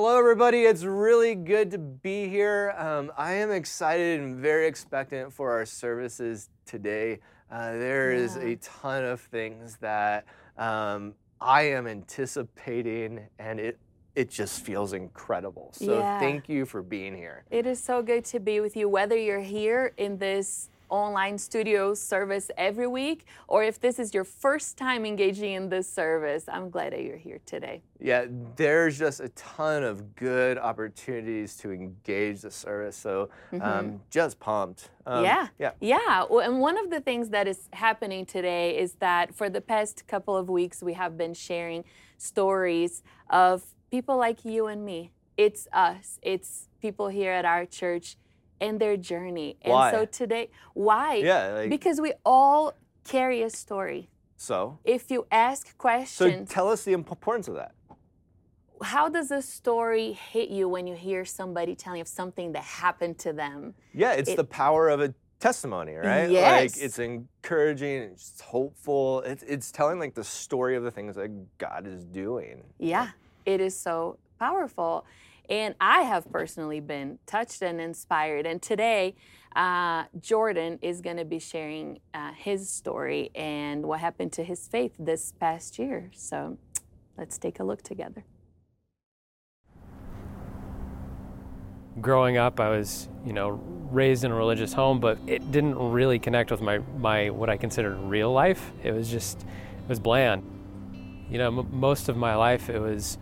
Hello, everybody. It's really good to be here. Um, I am excited and very expectant for our services today. Uh, there is Yeah. a ton of things that um, I am anticipating, and it it just feels incredible. So Yeah. thank you for being here. It is so good to be with you, whether you're here in this online studio service every week or if this is your first time engaging in this service. I'm glad that you're here today. Yeah, there's just a ton of good opportunities to engage the service. So um, just pumped. Um, Mm-hmm. yeah. Yeah. Yeah. Well, and one of the things that is happening today is that for the past couple of weeks, we have been sharing stories of people like you and me. It's us, it's people here at our church and their journey. Why? And so today, why? Yeah. Like, Because we all carry a story. so. If you ask questions, So tell us the importance of that. how does a story hit you when you hear somebody telling of something that happened to them? Yeah, it's It- the power of a testimony, right? Yes. Like it's encouraging, it's hopeful. It's it's telling like the story of the things that God is doing. Yeah, it is so powerful. And I have personally been touched and inspired. And today, uh, Jordan is going to be sharing uh, his story and what happened to his faith this past year. So let's take a look together. growing up, I was, you know, raised in a religious home, but it didn't really connect with my, my what I considered real life. It was just, it was bland. You know, m- most of my life it was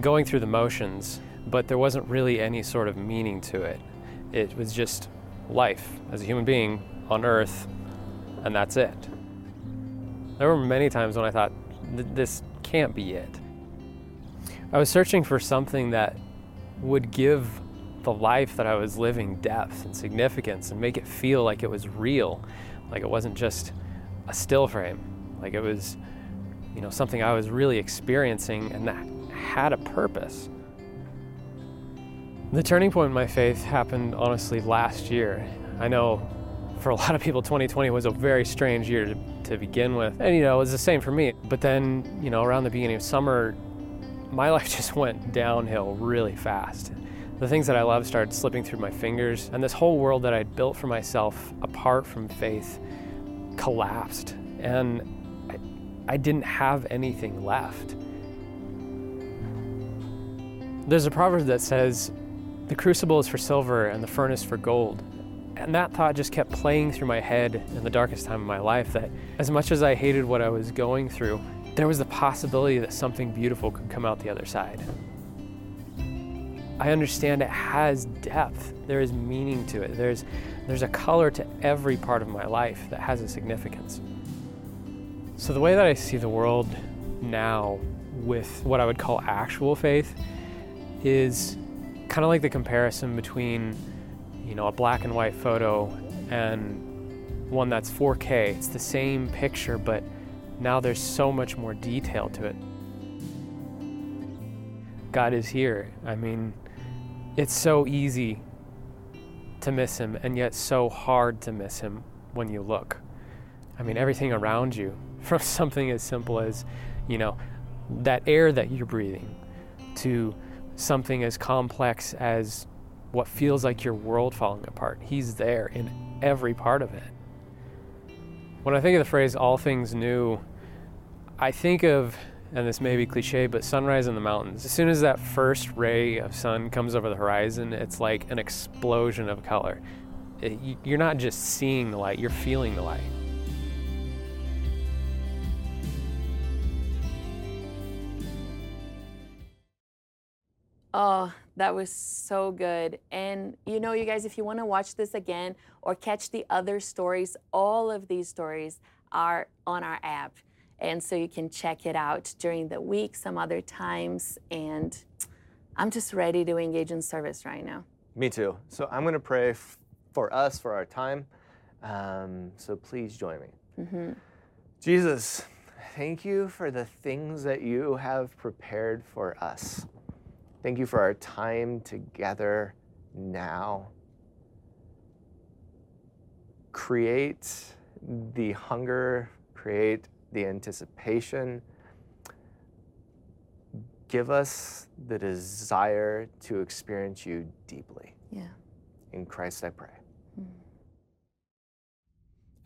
going through the motions, but there wasn't really any sort of meaning to it. It was just life as a human being on earth, and that's it. There were many times when I thought, this can't be it. I was searching for something that would give the life that I was living depth and significance and make it feel like it was real, like it wasn't just a still frame, like it was, you know, something I was really experiencing and that had a purpose. The turning point in my faith happened honestly last year. I know for a lot of people 2020 was a very strange year to, begin with. And you know, it was the same for me. But then, you know, around the beginning of summer, my life just went downhill really fast. The things that I loved started slipping through my fingers, and this whole world that I'd built for myself apart from faith collapsed. And I, I didn't have anything left. There's a proverb that says, The crucible is for silver and the furnace for gold. And that thought just kept playing through my head in the darkest time of my life that as much as I hated what I was going through, there was the possibility that something beautiful could come out the other side. I understand it has depth. There is meaning to it. There's, there's a color to every part of my life that has a significance. So, the way that I see the world now with what I would call actual faith is kind of like the comparison between, you know, a black and white photo and one that's 4K. It's the same picture, but now there's so much more detail to it. God is here. I mean, it's so easy to miss him, and yet so hard to miss him when you look. I mean, everything around you, from something as simple as, you know, that air that you're breathing, to something as complex as what feels like your world falling apart. He's there in every part of it. When I think of the phrase all things new, I think of, and this may be cliche, but sunrise in the mountains. As soon as that first ray of sun comes over the horizon, it's like an explosion of color. It- you're not just seeing the light, you're feeling the light. Oh, that was so good. And you know, you guys, if you want to watch this again or catch the other stories, all of these stories are on our app. And so you can check it out during the week, some other times. And I'm just ready to engage in service right now. Me too. So I'm going to pray f- for us for our time. Um, so please join me. Jesus, thank you for the things that you have prepared for us. Thank you for our time together now. Create the hunger, create the anticipation. give us the desire to experience you deeply. Yeah. In Christ I pray. Mm.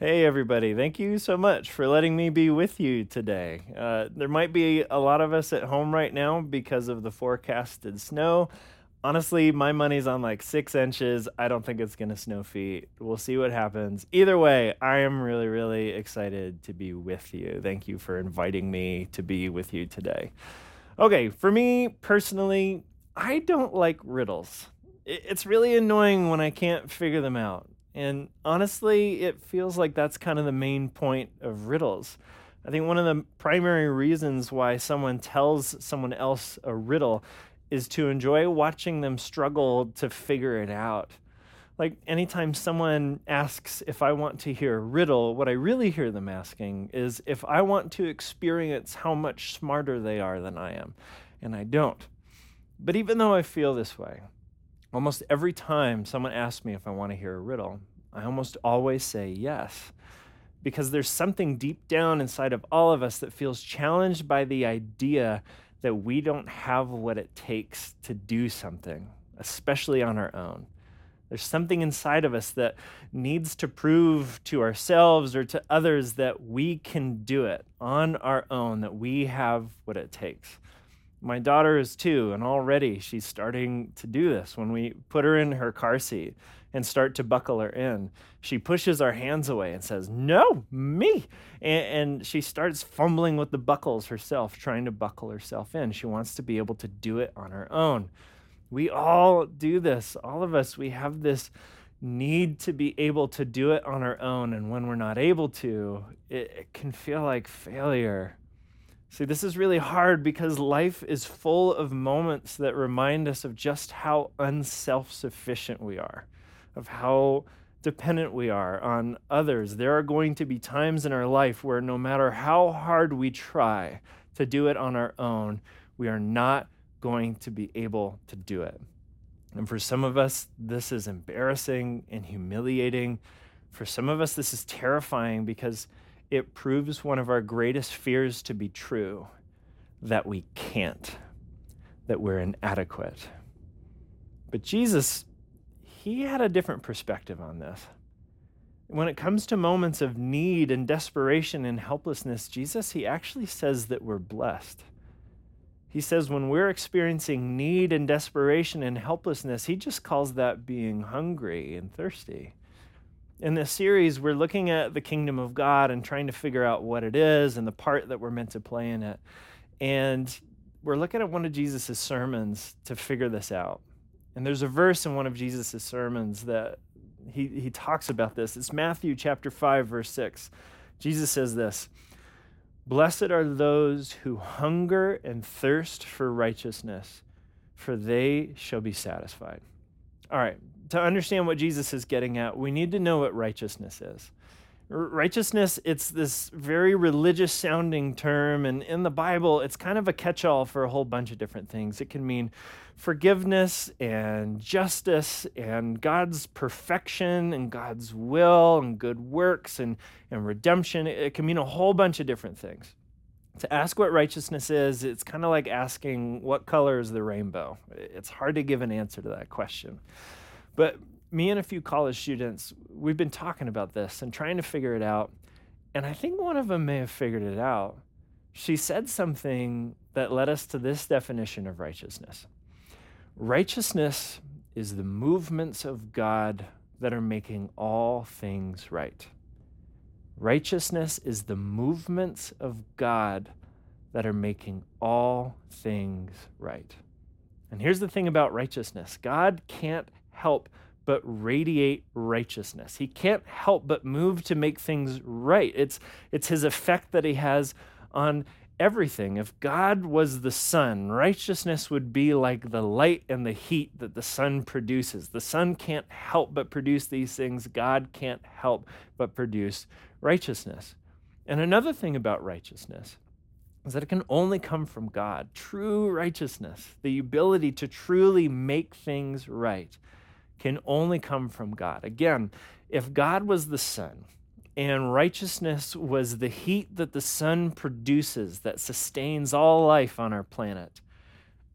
Hey, everybody. Thank you so much for letting me be with you today. Uh, there might be a lot of us at home right now because of the forecasted snow. Honestly, my money's on like six inches. I don't think it's going to snow feet. We'll see what happens. Either way, I am really, really excited to be with you. Thank you for inviting me to be with you today. Okay, for me personally, I don't like riddles. It's really annoying when I can't figure them out. And honestly, it feels like that's kind of the main point of riddles. I think one of the primary reasons why someone tells someone else a riddle is to enjoy watching them struggle to figure it out. Like anytime someone asks if I want to hear a riddle, what I really hear them asking is if I want to experience how much smarter they are than I am. And I don't. But even though I feel this way, Almost every time someone asks me if I want to hear a riddle, I almost always say yes. Because there's something deep down inside of all of us that feels challenged by the idea that we don't have what it takes to do something, especially on our own. There's something inside of us that needs to prove to ourselves or to others that we can do it on our own, that we have what it takes. My daughter is two, and already she's starting to do this. When we put her in her car seat and start to buckle her in, she pushes our hands away and says, No, me. And, and, she starts fumbling with the buckles herself, trying to buckle herself in. She wants to be able to do it on her own. We all do this. All of us, we have this need to be able to do it on our own. And when we're not able to, it, it can feel like failure See, this is really hard because life is full of moments that remind us of just how unself sufficient we are, of how dependent we are on others. There are going to be times in our life where no matter how hard we try to do it on our own, we are not going to be able to do it. And for some of us, this is embarrassing and humiliating. For some of us, this is terrifying because it proves one of our greatest fears to be true that we can't, that we're inadequate. But Jesus, he had a different perspective on this. When it comes to moments of need and desperation and helplessness, Jesus, he actually says that we're blessed. He says when we're experiencing need and desperation and helplessness, he just calls that being hungry and thirsty in this series, we're looking at the kingdom of God and trying to figure out what it is and the part that we're meant to play in it. And we're looking at one of Jesus' sermons to figure this out. And there's a verse in one of Jesus' sermons that he, he talks about this. It's Matthew chapter 5, verse 6. Jesus says this Blessed are those who hunger and thirst for righteousness, for they shall be satisfied. All right, to understand what Jesus is getting at, we need to know what righteousness is. Righteousness, it's this very religious sounding term, and in the Bible, it's kind of a catch all for a whole bunch of different things. It can mean forgiveness and justice and God's perfection and God's will and good works and, and redemption. It can mean a whole bunch of different things. To ask what righteousness is, it's kind of like asking what color is the rainbow. It's hard to give an answer to that question. But me and a few college students, we've been talking about this and trying to figure it out. And I think one of them may have figured it out. She said something that led us to this definition of righteousness righteousness is the movements of God that are making all things right. Righteousness is the movements of God that are making all things right. And here's the thing about righteousness God can't help but radiate righteousness. He can't help but move to make things right. It's, it's his effect that he has on everything. If God was the sun, righteousness would be like the light and the heat that the sun produces. The sun can't help but produce these things. God can't help but produce righteousness. And another thing about righteousness is that it can only come from God. True righteousness, the ability to truly make things right, can only come from God. Again, if God was the sun and righteousness was the heat that the sun produces that sustains all life on our planet,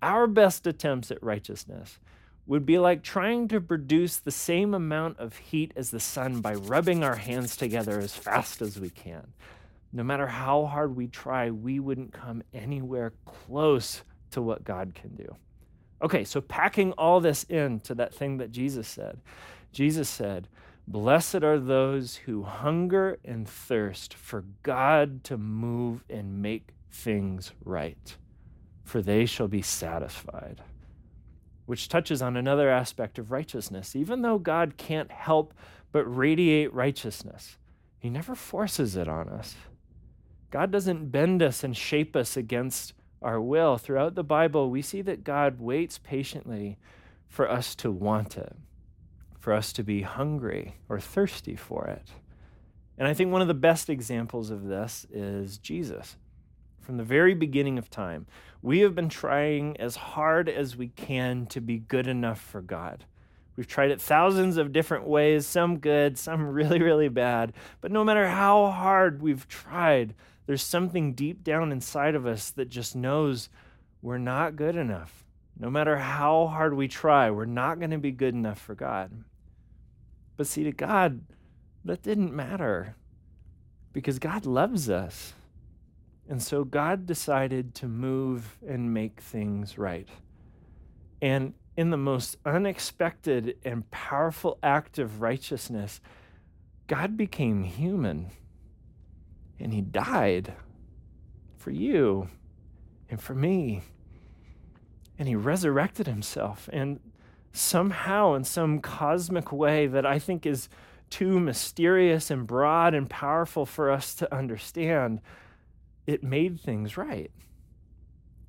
our best attempts at righteousness would be like trying to produce the same amount of heat as the sun by rubbing our hands together as fast as we can. No matter how hard we try, we wouldn't come anywhere close to what God can do. Okay, so packing all this into that thing that Jesus said, Jesus said, Blessed are those who hunger and thirst for God to move and make things right, for they shall be satisfied which touches on another aspect of righteousness. Even though God can't help but radiate righteousness, He never forces it on us. God doesn't bend us and shape us against our will. Throughout the Bible, we see that God waits patiently for us to want it, for us to be hungry or thirsty for it. And I think one of the best examples of this is Jesus from the very beginning of time, we have been trying as hard as we can to be good enough for God. We've tried it thousands of different ways, some good, some really, really bad. But no matter how hard we've tried, there's something deep down inside of us that just knows we're not good enough. No matter how hard we try, we're not going to be good enough for God. But see, to God, that didn't matter because God loves us. And so God decided to move and make things right. And in the most unexpected and powerful act of righteousness, God became human and he died for you and for me. And he resurrected himself. And somehow, in some cosmic way that I think is too mysterious and broad and powerful for us to understand, it made things right.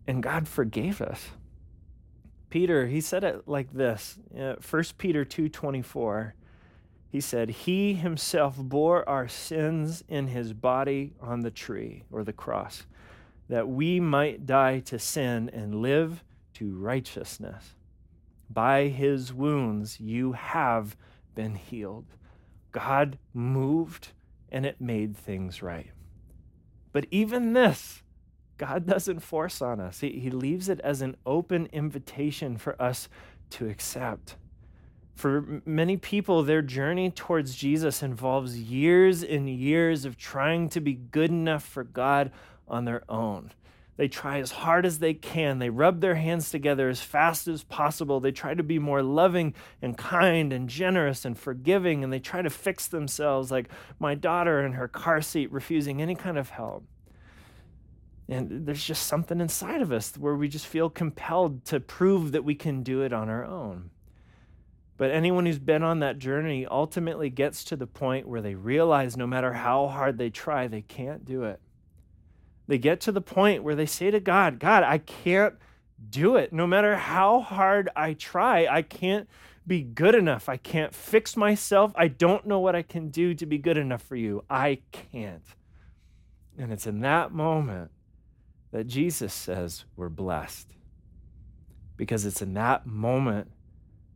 And God forgave us. Peter, he said it like this, uh, 1 Peter 2:24. He said, "He himself bore our sins in his body on the tree or the cross, that we might die to sin and live to righteousness. By his wounds you have been healed." God moved and it made things right. But even this, God doesn't force on us. He, he leaves it as an open invitation for us to accept. For many people, their journey towards Jesus involves years and years of trying to be good enough for God on their own. They try as hard as they can. They rub their hands together as fast as possible. They try to be more loving and kind and generous and forgiving, and they try to fix themselves, like my daughter in her car seat refusing any kind of help. And there's just something inside of us where we just feel compelled to prove that we can do it on our own. But anyone who's been on that journey ultimately gets to the point where they realize no matter how hard they try, they can't do it. They get to the point where they say to God, God, I can't do it. No matter how hard I try, I can't be good enough. I can't fix myself. I don't know what I can do to be good enough for you. I can't. And it's in that moment that Jesus says we're blessed. Because it's in that moment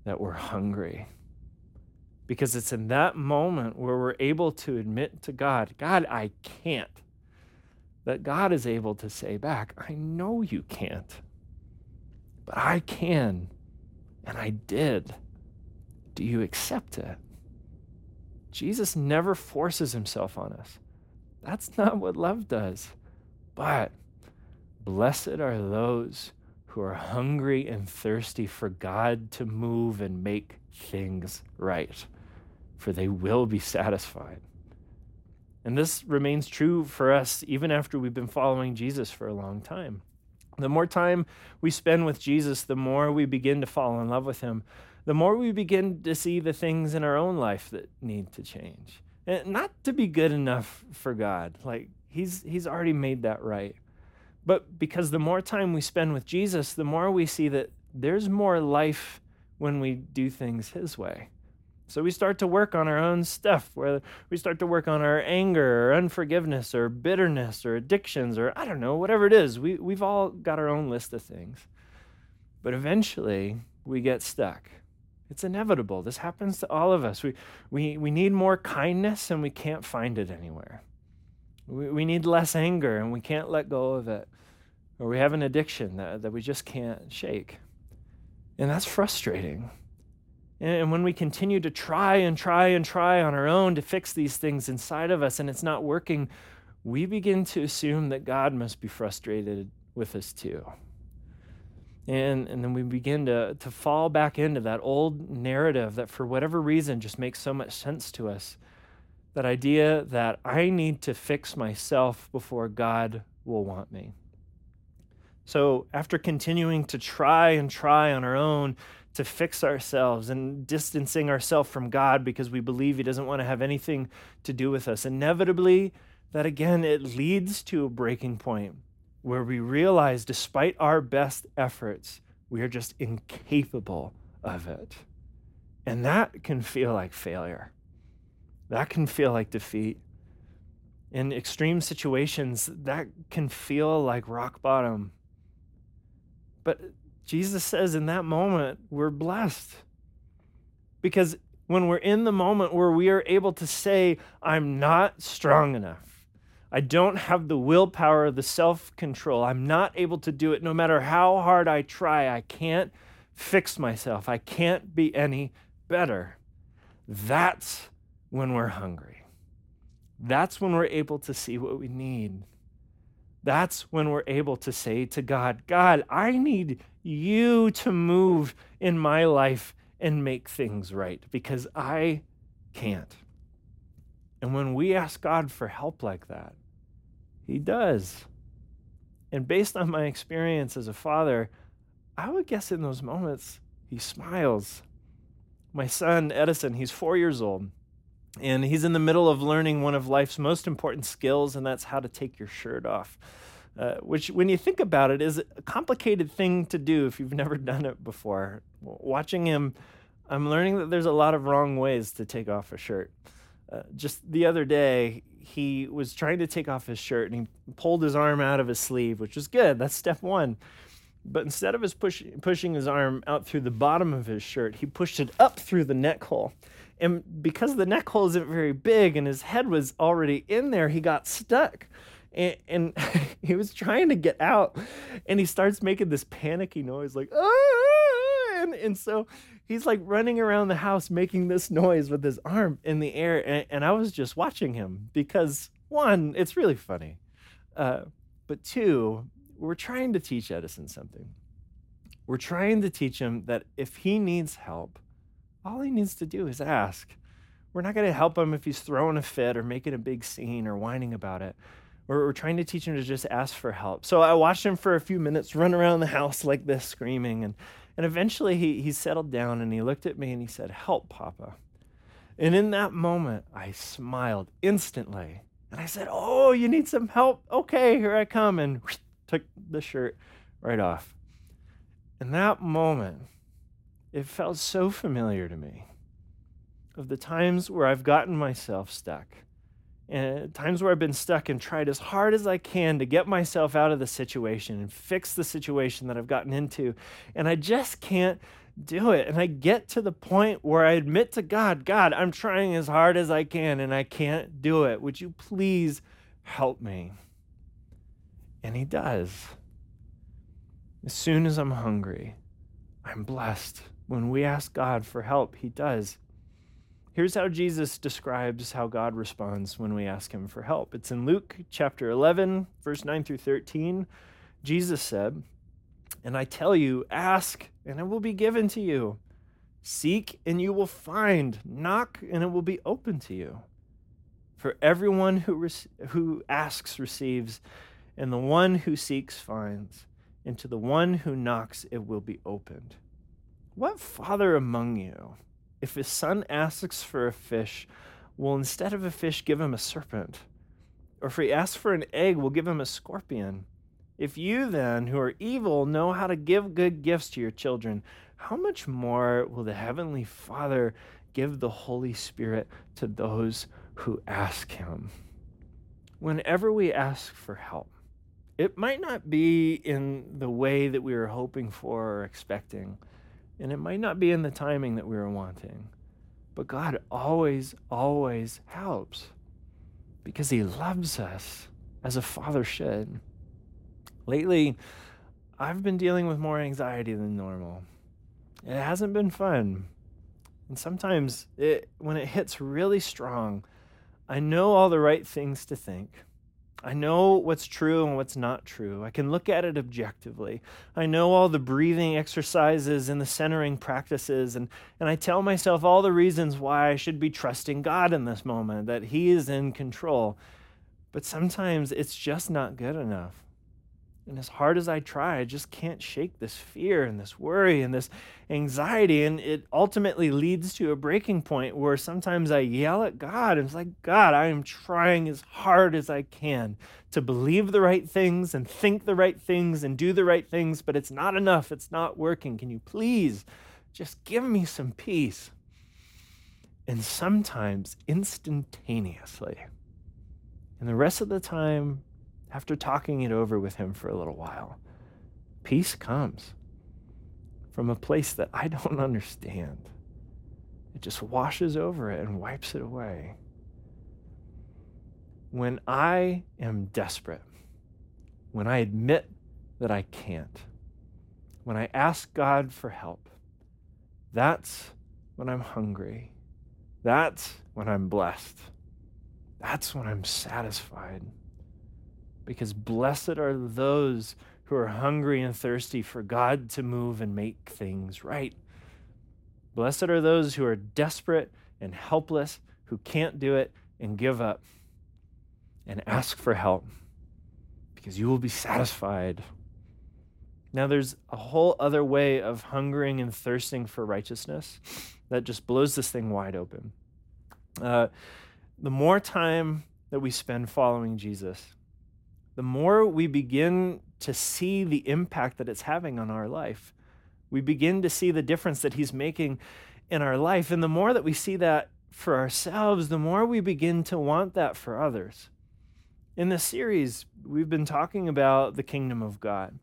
that we're hungry. Because it's in that moment where we're able to admit to God, God, I can't. That God is able to say back, I know you can't, but I can, and I did. Do you accept it? Jesus never forces himself on us. That's not what love does. But Blessed are those who are hungry and thirsty for God to move and make things right, for they will be satisfied. And this remains true for us even after we've been following Jesus for a long time. The more time we spend with Jesus, the more we begin to fall in love with him, the more we begin to see the things in our own life that need to change. And not to be good enough for God. Like he's he's already made that right. But because the more time we spend with Jesus, the more we see that there's more life when we do things His way. So we start to work on our own stuff, where we start to work on our anger or unforgiveness or bitterness or addictions or I don't know, whatever it is. We, we've all got our own list of things. But eventually we get stuck. It's inevitable. This happens to all of us. We, we, we need more kindness and we can't find it anywhere. We, we need less anger and we can't let go of it. or we have an addiction that, that we just can't shake. And that's frustrating. And when we continue to try and try and try on our own to fix these things inside of us and it's not working, we begin to assume that God must be frustrated with us too. And, and then we begin to, to fall back into that old narrative that, for whatever reason, just makes so much sense to us. That idea that I need to fix myself before God will want me. So, after continuing to try and try on our own to fix ourselves and distancing ourselves from God because we believe He doesn't want to have anything to do with us, inevitably, that again, it leads to a breaking point where we realize, despite our best efforts, we are just incapable of it. And that can feel like failure. That can feel like defeat. In extreme situations, that can feel like rock bottom. But Jesus says in that moment, we're blessed. Because when we're in the moment where we are able to say, I'm not strong enough, I don't have the willpower, the self control. I'm not able to do it no matter how hard I try. I can't fix myself. I can't be any better. That's when we're hungry. That's when we're able to see what we need. That's when we're able to say to God, God, I need you to move in my life and make things right because I can't. And when we ask God for help like that, He does. And based on my experience as a father, I would guess in those moments, He smiles. My son, Edison, he's four years old, and he's in the middle of learning one of life's most important skills, and that's how to take your shirt off. Uh, which, when you think about it, is a complicated thing to do if you've never done it before. Watching him, I'm learning that there's a lot of wrong ways to take off a shirt. Uh, just the other day, he was trying to take off his shirt and he pulled his arm out of his sleeve, which was good. That's step one. But instead of his push, pushing his arm out through the bottom of his shirt, he pushed it up through the neck hole. And because the neck hole isn't very big and his head was already in there, he got stuck. And, and he was trying to get out and he starts making this panicky noise like, ah! and, and so he's like running around the house making this noise with his arm in the air and, and i was just watching him because one it's really funny uh, but two we're trying to teach edison something we're trying to teach him that if he needs help all he needs to do is ask we're not going to help him if he's throwing a fit or making a big scene or whining about it we're, we're trying to teach him to just ask for help so i watched him for a few minutes run around the house like this screaming and and eventually he, he settled down and he looked at me and he said, Help, Papa. And in that moment, I smiled instantly. And I said, Oh, you need some help? Okay, here I come. And took the shirt right off. In that moment, it felt so familiar to me of the times where I've gotten myself stuck and uh, times where I've been stuck and tried as hard as I can to get myself out of the situation and fix the situation that I've gotten into. And I just can't do it. And I get to the point where I admit to God, God, I'm trying as hard as I can and I can't do it. Would you please help me? And He does. As soon as I'm hungry, I'm blessed. When we ask God for help, He does. Here's how Jesus describes how God responds when we ask him for help. It's in Luke chapter 11, verse 9 through 13. Jesus said, And I tell you, ask, and it will be given to you. Seek, and you will find. Knock, and it will be open to you. For everyone who, who asks receives, and the one who seeks finds, and to the one who knocks it will be opened. What father among you? if his son asks for a fish, will instead of a fish give him a serpent? Or if he asks for an egg, will give him a scorpion? If you then, who are evil, know how to give good gifts to your children, how much more will the Heavenly Father give the Holy Spirit to those who ask Him? Whenever we ask for help, it might not be in the way that we were hoping for or expecting and it might not be in the timing that we were wanting. But God always, always helps because He loves us as a father should. Lately, I've been dealing with more anxiety than normal. It hasn't been fun. And sometimes it, when it hits really strong, I know all the right things to think. I know what's true and what's not true. I can look at it objectively. I know all the breathing exercises and the centering practices, and, and I tell myself all the reasons why I should be trusting God in this moment, that He is in control. But sometimes it's just not good enough. And as hard as I try, I just can't shake this fear and this worry and this anxiety. And it ultimately leads to a breaking point where sometimes I yell at God and it's like, God, I am trying as hard as I can to believe the right things and think the right things and do the right things, but it's not enough. It's not working. Can you please just give me some peace? And sometimes instantaneously. And the rest of the time, after talking it over with him for a little while, peace comes from a place that I don't understand. It just washes over it and wipes it away. When I am desperate, when I admit that I can't, when I ask God for help, that's when I'm hungry. That's when I'm blessed. That's when I'm satisfied because blessed are those who are hungry and thirsty for God to move and make things right. Blessed are those who are desperate and helpless, who can't do it and give up and ask for help because you will be satisfied. Now, there's a whole other way of hungering and thirsting for righteousness that just blows this thing wide open. Uh, the more time that we spend following Jesus, the more we begin to see the impact that it's having on our life. We begin to see the difference that He's making in our life. And the more that we see that for ourselves, the more we begin to want that for others. In this series, we've been talking about the kingdom of God.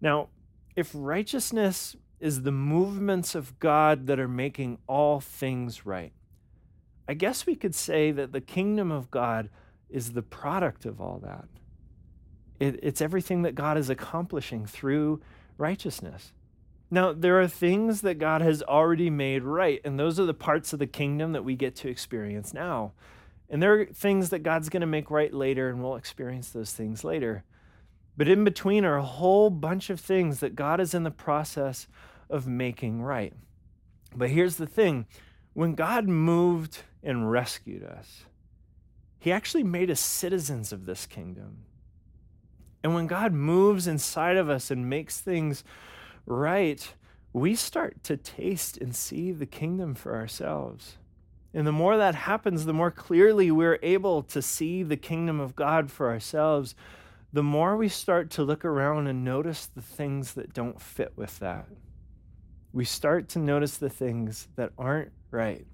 Now, if righteousness is the movements of God that are making all things right, I guess we could say that the kingdom of God is the product of all that. It, it's everything that God is accomplishing through righteousness. Now, there are things that God has already made right, and those are the parts of the kingdom that we get to experience now. And there are things that God's going to make right later, and we'll experience those things later. But in between are a whole bunch of things that God is in the process of making right. But here's the thing when God moved and rescued us, He actually made us citizens of this kingdom. And when God moves inside of us and makes things right, we start to taste and see the kingdom for ourselves. And the more that happens, the more clearly we're able to see the kingdom of God for ourselves, the more we start to look around and notice the things that don't fit with that. We start to notice the things that aren't right.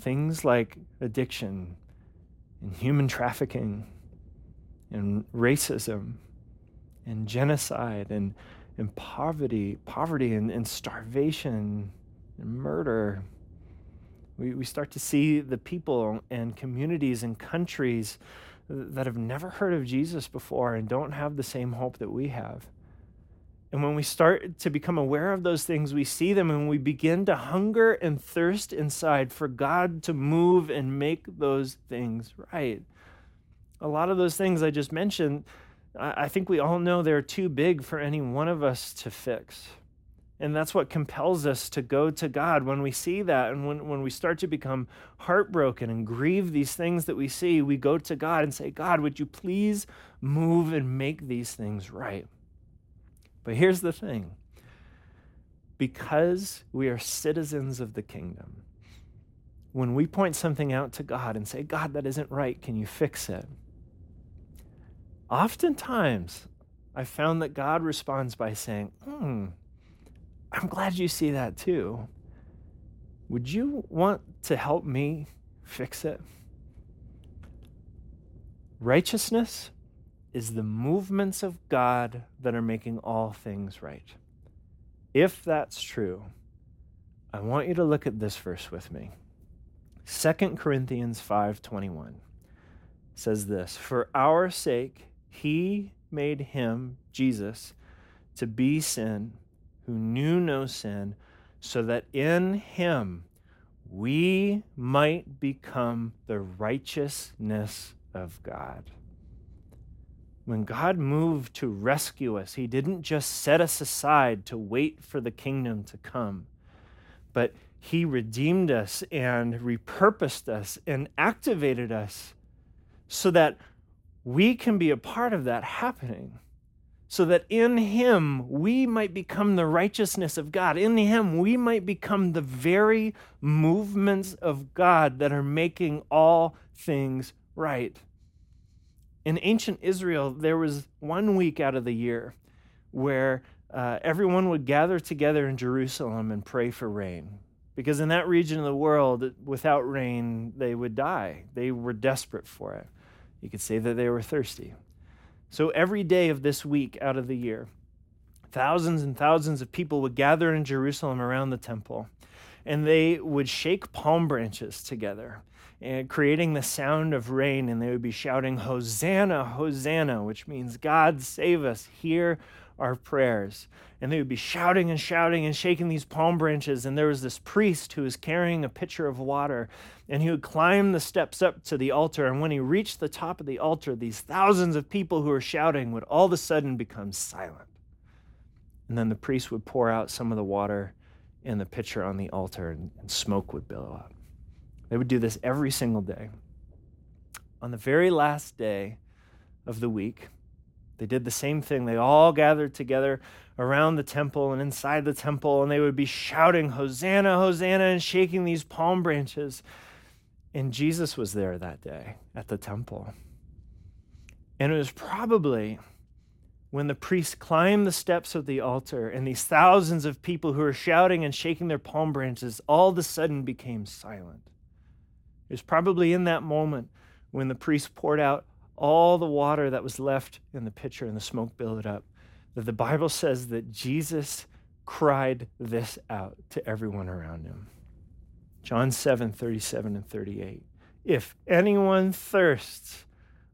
Things like addiction and human trafficking and racism and genocide and, and poverty, poverty and, and starvation and murder. We, we start to see the people and communities and countries that have never heard of Jesus before and don't have the same hope that we have. And when we start to become aware of those things, we see them and we begin to hunger and thirst inside for God to move and make those things right a lot of those things I just mentioned, I think we all know they're too big for any one of us to fix. And that's what compels us to go to God when we see that. And when, when we start to become heartbroken and grieve these things that we see, we go to God and say, God, would you please move and make these things right? But here's the thing because we are citizens of the kingdom, when we point something out to God and say, God, that isn't right, can you fix it? Oftentimes, I found that God responds by saying, Hmm, I'm glad you see that too. Would you want to help me fix it? Righteousness is the movements of God that are making all things right. If that's true, I want you to look at this verse with me. 2 Corinthians 5:21 says this, "For our sake he made him, Jesus, to be sin, who knew no sin, so that in him we might become the righteousness of God. When God moved to rescue us, He didn't just set us aside to wait for the kingdom to come, but He redeemed us and repurposed us and activated us so that we can be a part of that happening. So that in Him we might become the righteousness of God. In Him we might become the very movements of God that are making all things right in ancient Israel, there was one week out of the year where uh, everyone would gather together in Jerusalem and pray for rain. Because in that region of the world, without rain, they would die. They were desperate for it. You could say that they were thirsty. So every day of this week out of the year, thousands and thousands of people would gather in Jerusalem around the temple, and they would shake palm branches together and creating the sound of rain, and they would be shouting, Hosanna, Hosanna, which means, God save us, hear our prayers. And they would be shouting and shouting and shaking these palm branches. And there was this priest who was carrying a pitcher of water, and he would climb the steps up to the altar. And when he reached the top of the altar, these thousands of people who were shouting would all of a sudden become silent. And then the priest would pour out some of the water in the pitcher on the altar, and, smoke would billow up. They would do this every single day. On the very last day of the week, they did the same thing. They all gathered together around the temple and inside the temple, and they would be shouting, Hosanna, Hosanna, and shaking these palm branches. And Jesus was there that day at the temple. And it was probably when the priest climbed the steps of the altar and these thousands of people who were shouting and shaking their palm branches all of a sudden became silent. It was probably in that moment when the priest poured out all the water that was left in the pitcher and the smoke billowed up that the Bible says that Jesus cried this out to everyone around him. John 7 37 and 38. If anyone thirsts,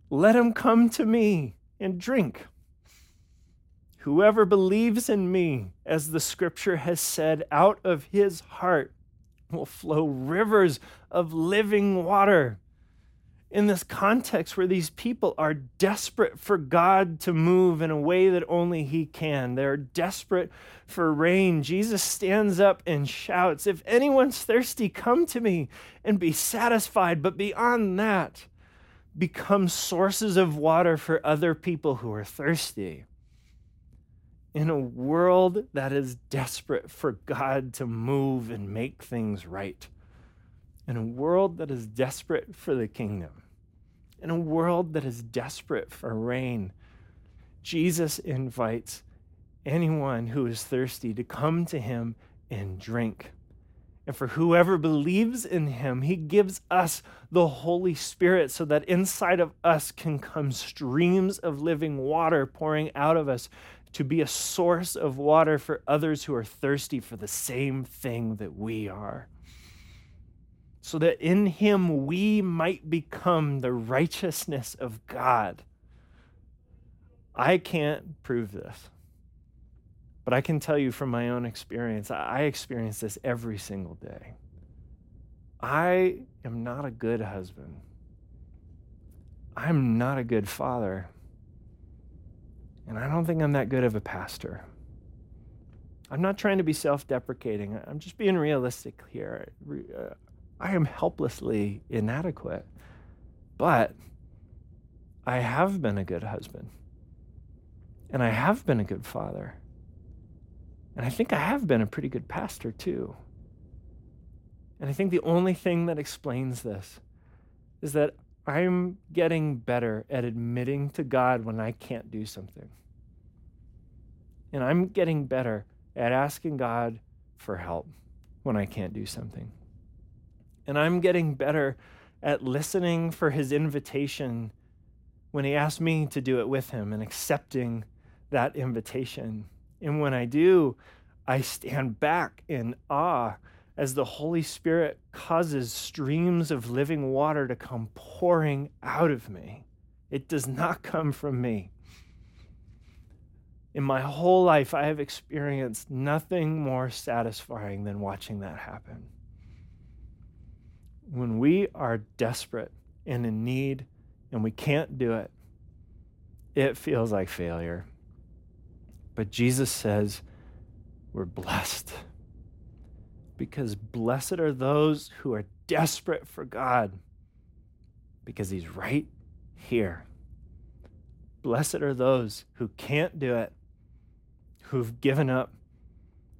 let him come to me and drink. Whoever believes in me, as the scripture has said, out of his heart will flow rivers of living water. In this context where these people are desperate for God to move in a way that only He can, they're desperate for rain. Jesus stands up and shouts, If anyone's thirsty, come to me and be satisfied. But beyond that, become sources of water for other people who are thirsty in a world that is desperate for God to move and make things right, in a world that is desperate for the kingdom, in a world that is desperate for rain, Jesus invites anyone who is thirsty to come to him and drink. And for whoever believes in him, he gives us the Holy Spirit so that inside of us can come streams of living water pouring out of us to be a source of water for others who are thirsty for the same thing that we are. So that in him we might become the righteousness of God. I can't prove this, but I can tell you from my own experience, I experience this every single day. I am not a good husband. I'm not a good father. And I don't think I'm that good of a pastor. I'm not trying to be self deprecating. I'm just being realistic here. Uh, I am helplessly inadequate. But I have been a good husband. And I have been a good father. And I think I have been a pretty good pastor too. And I think the only thing that explains this is that I'm getting better at admitting to God when I can't do something. And I'm getting better at asking God for help when I can't do something. And I'm getting better at listening for his invitation when he asks me to do it with him and accepting that invitation. And when I do, I stand back in awe as the Holy Spirit causes streams of living water to come pouring out of me. It does not come from me, in my whole life, I have experienced nothing more satisfying than watching that happen. When we are desperate and in need and we can't do it, it feels like failure. But Jesus says we're blessed because blessed are those who are desperate for God because He's right here. Blessed are those who can't do it who've given up,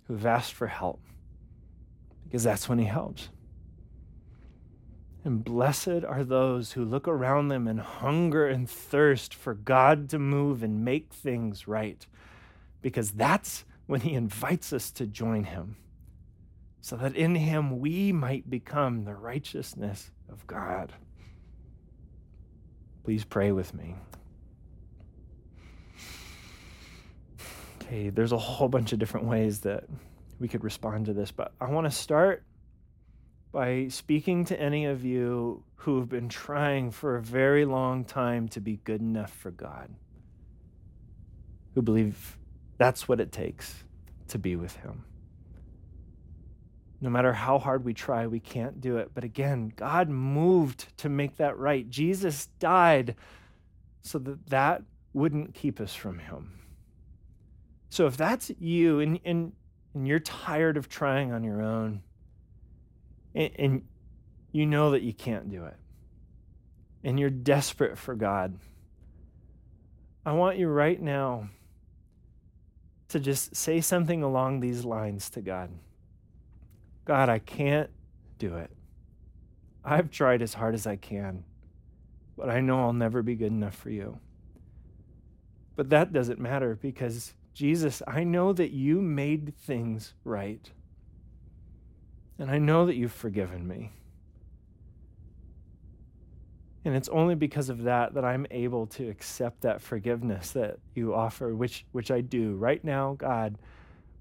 who've asked for help, because that's when He helps. And blessed are those who look around them and hunger and thirst for God to move and make things right, because that's when He invites us to join Him, so that in Him we might become the righteousness of God. Please pray with me. okay, there's a whole bunch of different ways that we could respond to this, but I want to start by speaking to any of you who have been trying for a very long time to be good enough for God, who believe that's what it takes to be with Him. No matter how hard we try, we can't do it. But again, God moved to make that right. Jesus died so that that wouldn't keep us from Him. So if that's you and, and, and you're tired of trying on your own and, and you know that you can't do it and you're desperate for God, I want you right now to just say something along these lines to God God, I can't do it. I've tried as hard as I can, but I know I'll never be good enough for you. But that doesn't matter because Jesus, I know that you made things right. And I know that you've forgiven me. And it's only because of that that I'm able to accept that forgiveness that you offer, which, which I do. Right now, God,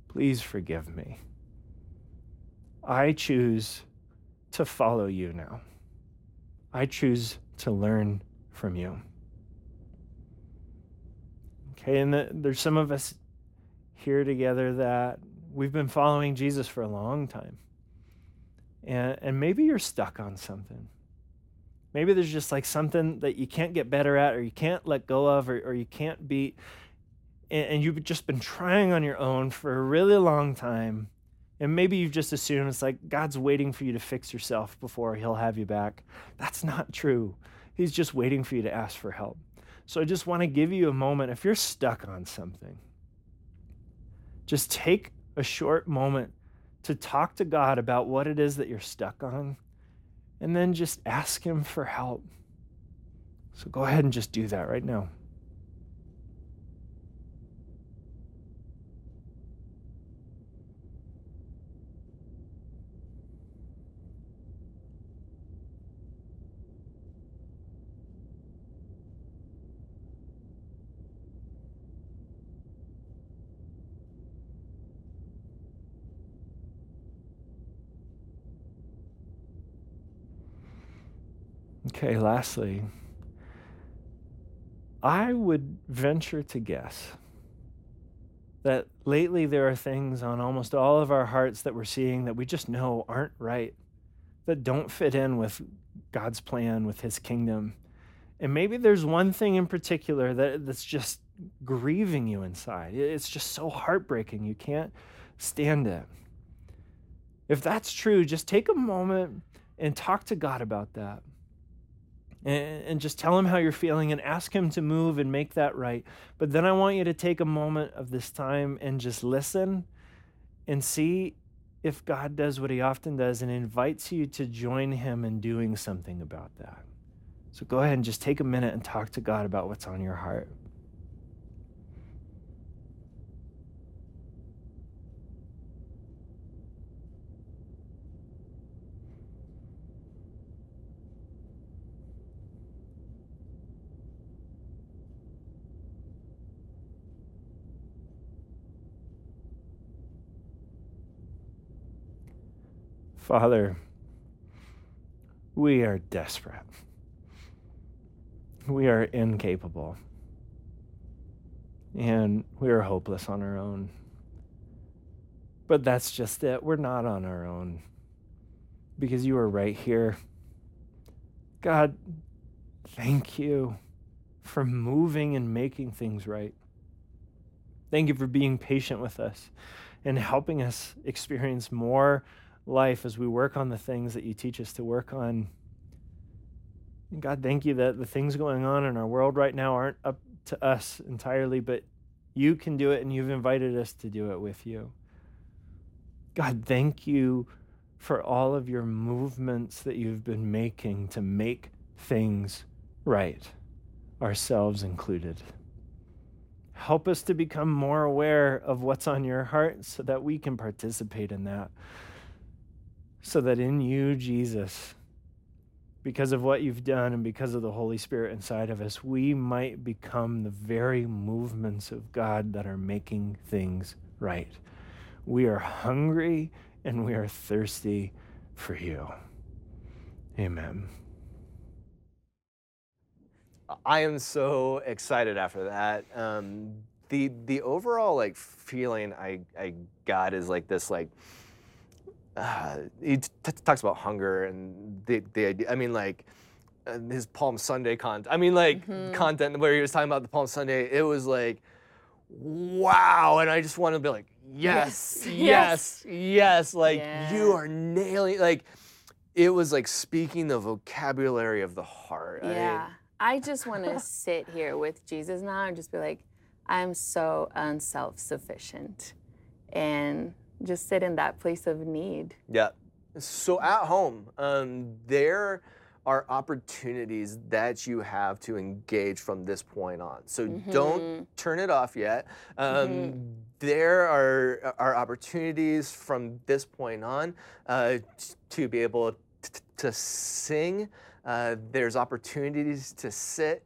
please forgive me. I choose to follow you now. I choose to learn from you. Okay, and the, there's some of us here together that we've been following Jesus for a long time. And, and maybe you're stuck on something. Maybe there's just like something that you can't get better at, or you can't let go of, or, or you can't beat. And, and you've just been trying on your own for a really long time. And maybe you've just assumed it's like God's waiting for you to fix yourself before he'll have you back. That's not true. He's just waiting for you to ask for help. So I just want to give you a moment. If you're stuck on something, just take a short moment to talk to God about what it is that you're stuck on, and then just ask Him for help. So go ahead and just do that right now. Okay, lastly, I would venture to guess that lately there are things on almost all of our hearts that we're seeing that we just know aren't right, that don't fit in with God's plan, with His kingdom. And maybe there's one thing in particular that, that's just grieving you inside. It's just so heartbreaking. You can't stand it. If that's true, just take a moment and talk to God about that and, just tell him how you're feeling and ask him to move and make that right. But then I want you to take a moment of this time and just listen and see if God does what he often does and invites you to join him in doing something about that. So go ahead and just take a minute and talk to God about what's on your heart. Father, we are desperate. We are incapable. and we are hopeless on our own. But that's just it. We're not on our own because you are right here. God, thank you for moving and making things right. Thank you for being patient with us and helping us experience more life as we work on the things that you teach us to work on. And God, thank you that the things going on in our world right now aren't up to us entirely, but you can do it and you've invited us to do it with you. God, thank you for all of your movements that you've been making to make things right, ourselves included. Help us to become more aware of what's on your heart so that we can participate in that. So that in you, Jesus, because of what you've done and because of the Holy Spirit inside of us, we might become the very movements of God that are making things right. We are hungry and we are thirsty for you. Amen. I am so excited after that. Um, the the overall like feeling I I got is like this like uh, he t- talks about hunger and the the idea. I mean like uh, his Palm Sunday content. I mean like Mhm. content where he was talking about the Palm Sunday. It was like wow, and I just want to be like yes, Yes. yes, yes. Like Yeah. you are nailing like. It was like speaking the vocabulary of the heart. I- Yeah. I just want to sit here with Jesus now and just be like, I'm so unself sufficient. And just sit in that place of need. Yeah. So at home, um, there are opportunities that you have to engage from this point on. So don't turn it off yet. Um, There are, are opportunities from this point on uh, t- to be able to sing. Uh, there's opportunities to sit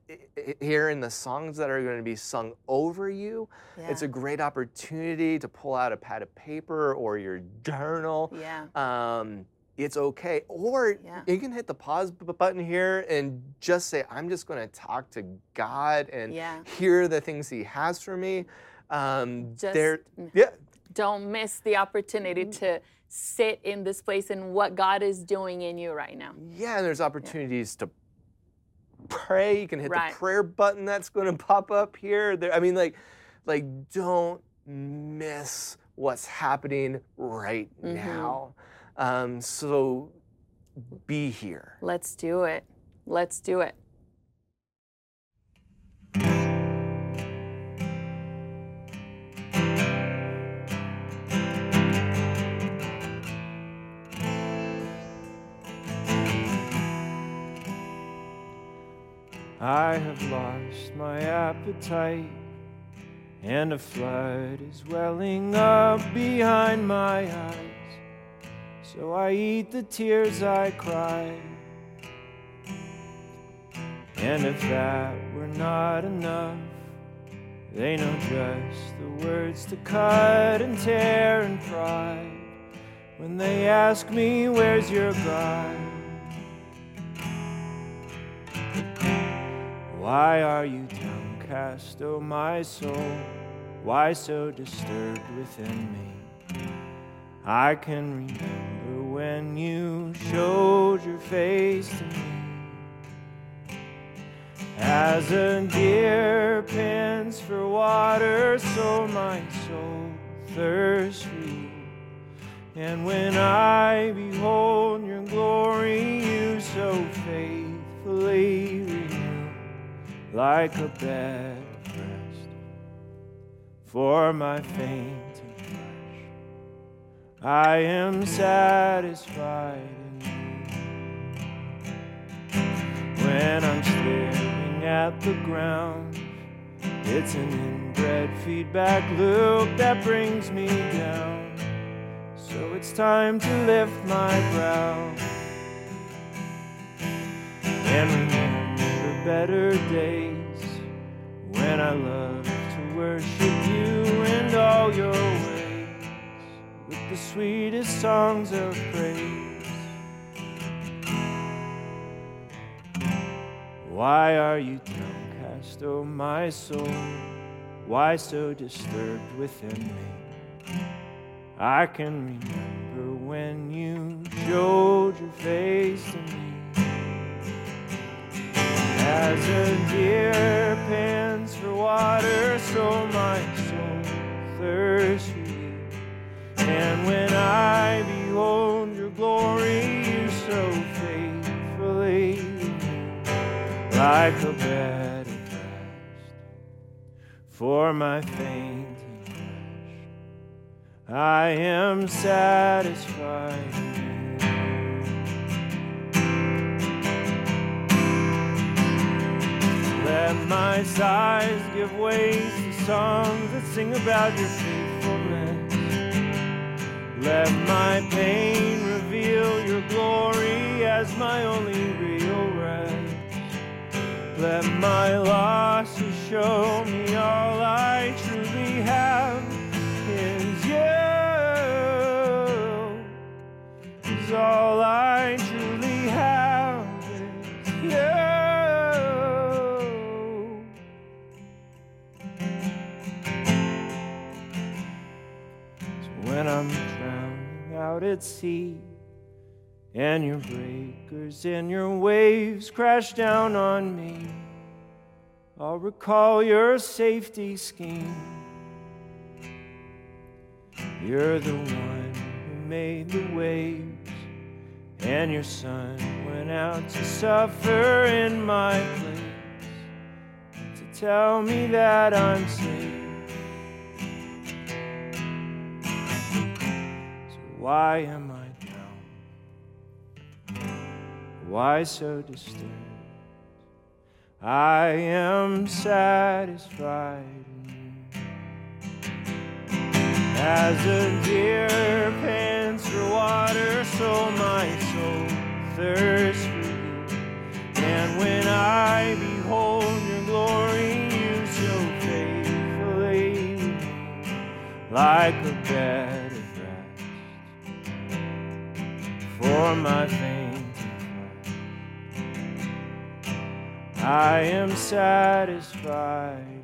here in the songs that are going to be sung over you. It's a great opportunity to pull out a pad of paper or your journal. Yeah. Um, it's okay. Or Yeah. you can hit the pause b- button here and just say, I'm just going to talk to God and Yeah. hear the things He has for me. Um, Just- there, yeah, Don't miss the opportunity Mm. to sit in this place and what God is doing in you right now. yeah, and there's opportunities to pray. You can hit Right. the prayer button that's going to pop up here. There, I mean, like, like don't miss what's happening right Mhm. now. Um, so be here. Let's do it. Let's do it. I have lost my appetite, and a flood is welling up behind my eyes. So I eat the tears I cry. And if that were not enough, they know just the words to cut and tear and pry. When they ask me, Where's your God? Why are you downcast, O my soul? Why so disturbed within me? I can remember when you showed your face to me. As a deer pants for water, so my soul thirsts for you. And when I behold your glory, you so faithfully like a bed of rest for my fainting flesh. I am satisfied. When I'm staring at the ground, it's an inbred feedback loop that brings me down. So it's time to lift my brow and better days when I love to worship you and all your ways with the sweetest songs of praise. Why are you downcast, oh my soul? Why so disturbed within me? I can remember when you showed your face to me. As a deer pants for water, so my soul thirsts for you. And when I behold your glory, you so faithfully, like a bed of rest for my fainting flesh. I am satisfied. Let my sighs give way to songs that sing about your faithfulness. Let my pain reveal your glory as my only real rest. Let my losses show me all I truly have is you. Is all I when I'm drowning out at sea, and your breakers and your waves crash down on me, I'll recall your safety scheme. You're the one who made the waves, and your son went out to suffer in my place to tell me that I'm safe. Why am I down? Why so disturbed? I am satisfied. As a deer pants for water, so my soul thirsts for you. And when I behold your glory, you so faithfully, like a bed For my veins. I am satisfied.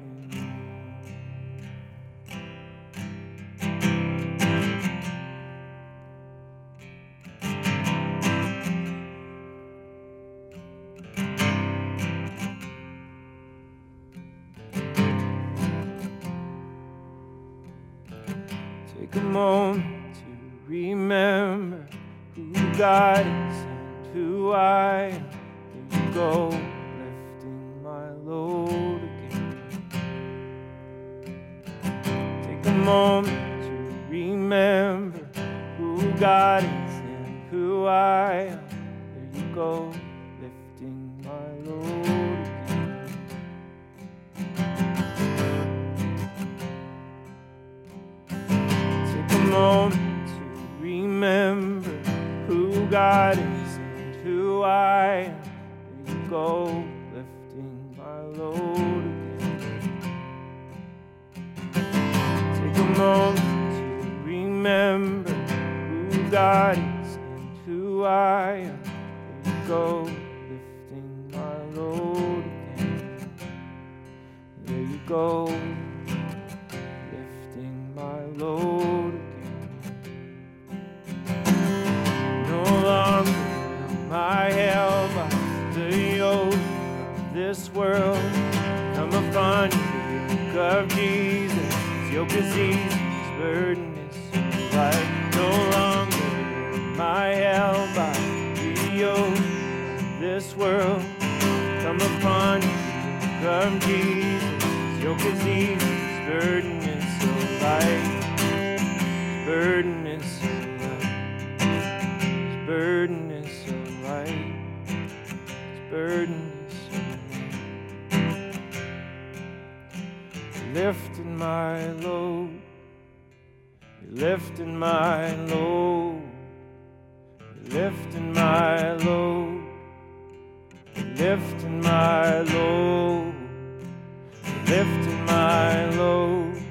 Go, lifting my load again. Take a moment to remember who God is and who I am. You go, lifting my load again. There you go, this world. Come upon you, the yoke of Jesus. His yoke is easy, his burden is light. No longer am I held by the yoke this world. Come upon you, of Jesus. His yoke is easy, his burden is so light. His burden is so light. His burden is so light. Burden lifting my load. You're lifting my load. You're lifting my load. You're lifting my load. You're lifting my load.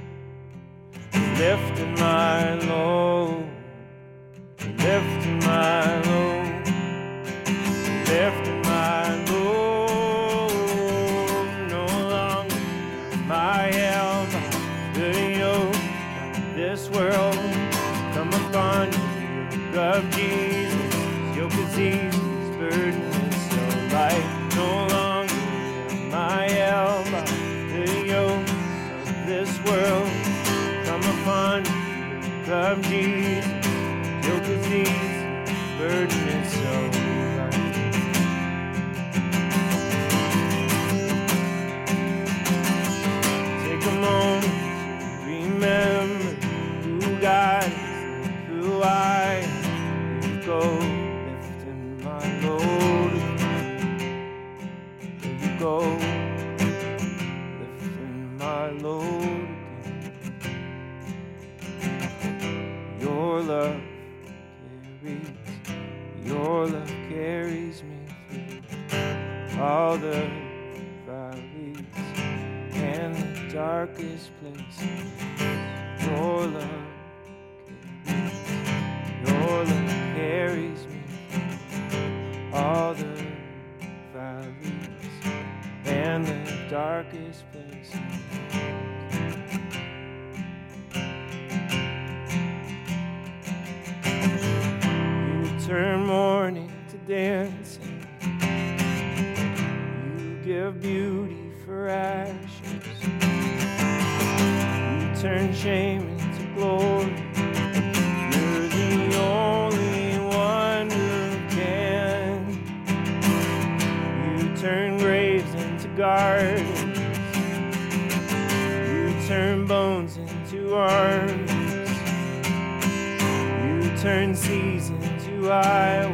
You're lifting my load. You're lifting my load. You're lifting my load. Gardens. You turn bones into arms. You turn seas into highways.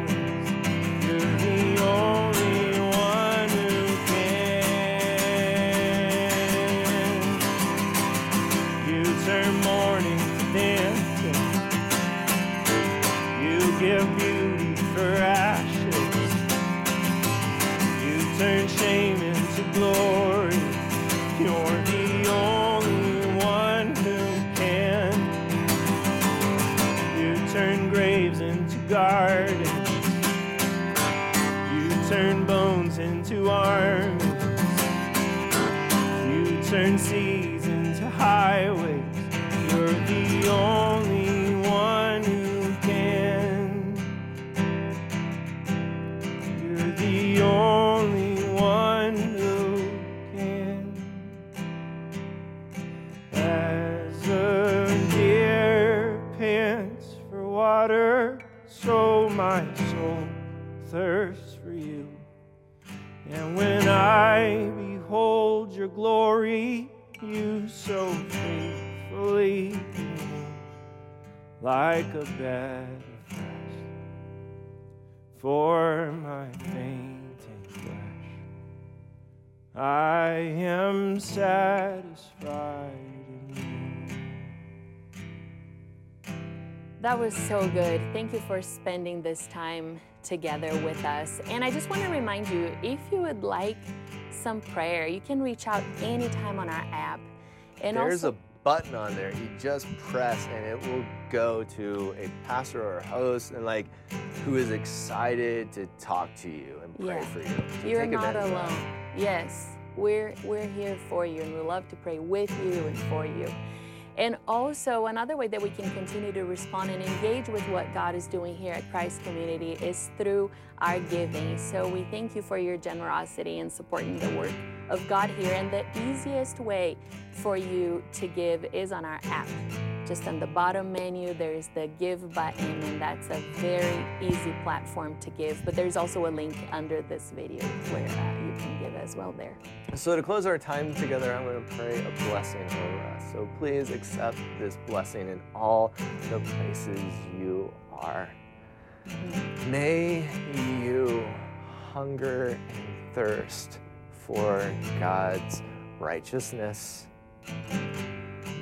Armies. You turn seas into highways. Like a bed of rest for my fainting flesh. I am satisfied in you. That was so good. Thank you for spending this time together with us. And I just want to remind you if you would like some prayer, you can reach out anytime on our app. And There's also, a button on there. You just press and it will go to a pastor or a host and like who is excited to talk to you and pray Yeah. for you. So you're not advantage of that. alone. Yes, we're we're here for you and we love to pray with you and for you. And also, another way that we can continue to respond and engage with what God is doing here at Christ Community is through our giving. So we thank you for your generosity in supporting the work of God here. And the easiest way for you to give is on our app. Just on the bottom menu, there's the give button, and that's a very easy platform to give. But there's also a link under this video where uh, you can give as well there. So to close our time together, I'm going to pray a blessing over us. So please accept this blessing in all the places you are. May you hunger and thirst for God's righteousness.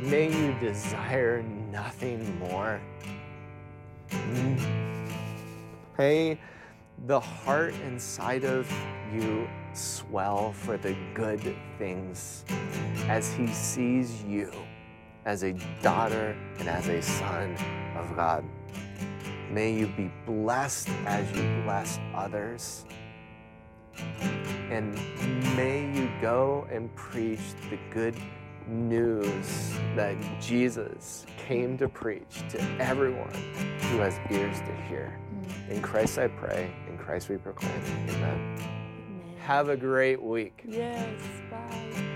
May you desire nothing more. May the heart inside of you swell for the good things as He sees you as a daughter and as a son of God. May you be blessed as you bless others. And may you go and preach the good news that Jesus came to preach to everyone who has ears to hear. Mm. In Christ I pray, in Christ we proclaim. Amen. Amen. Have a great week. Yes, bye.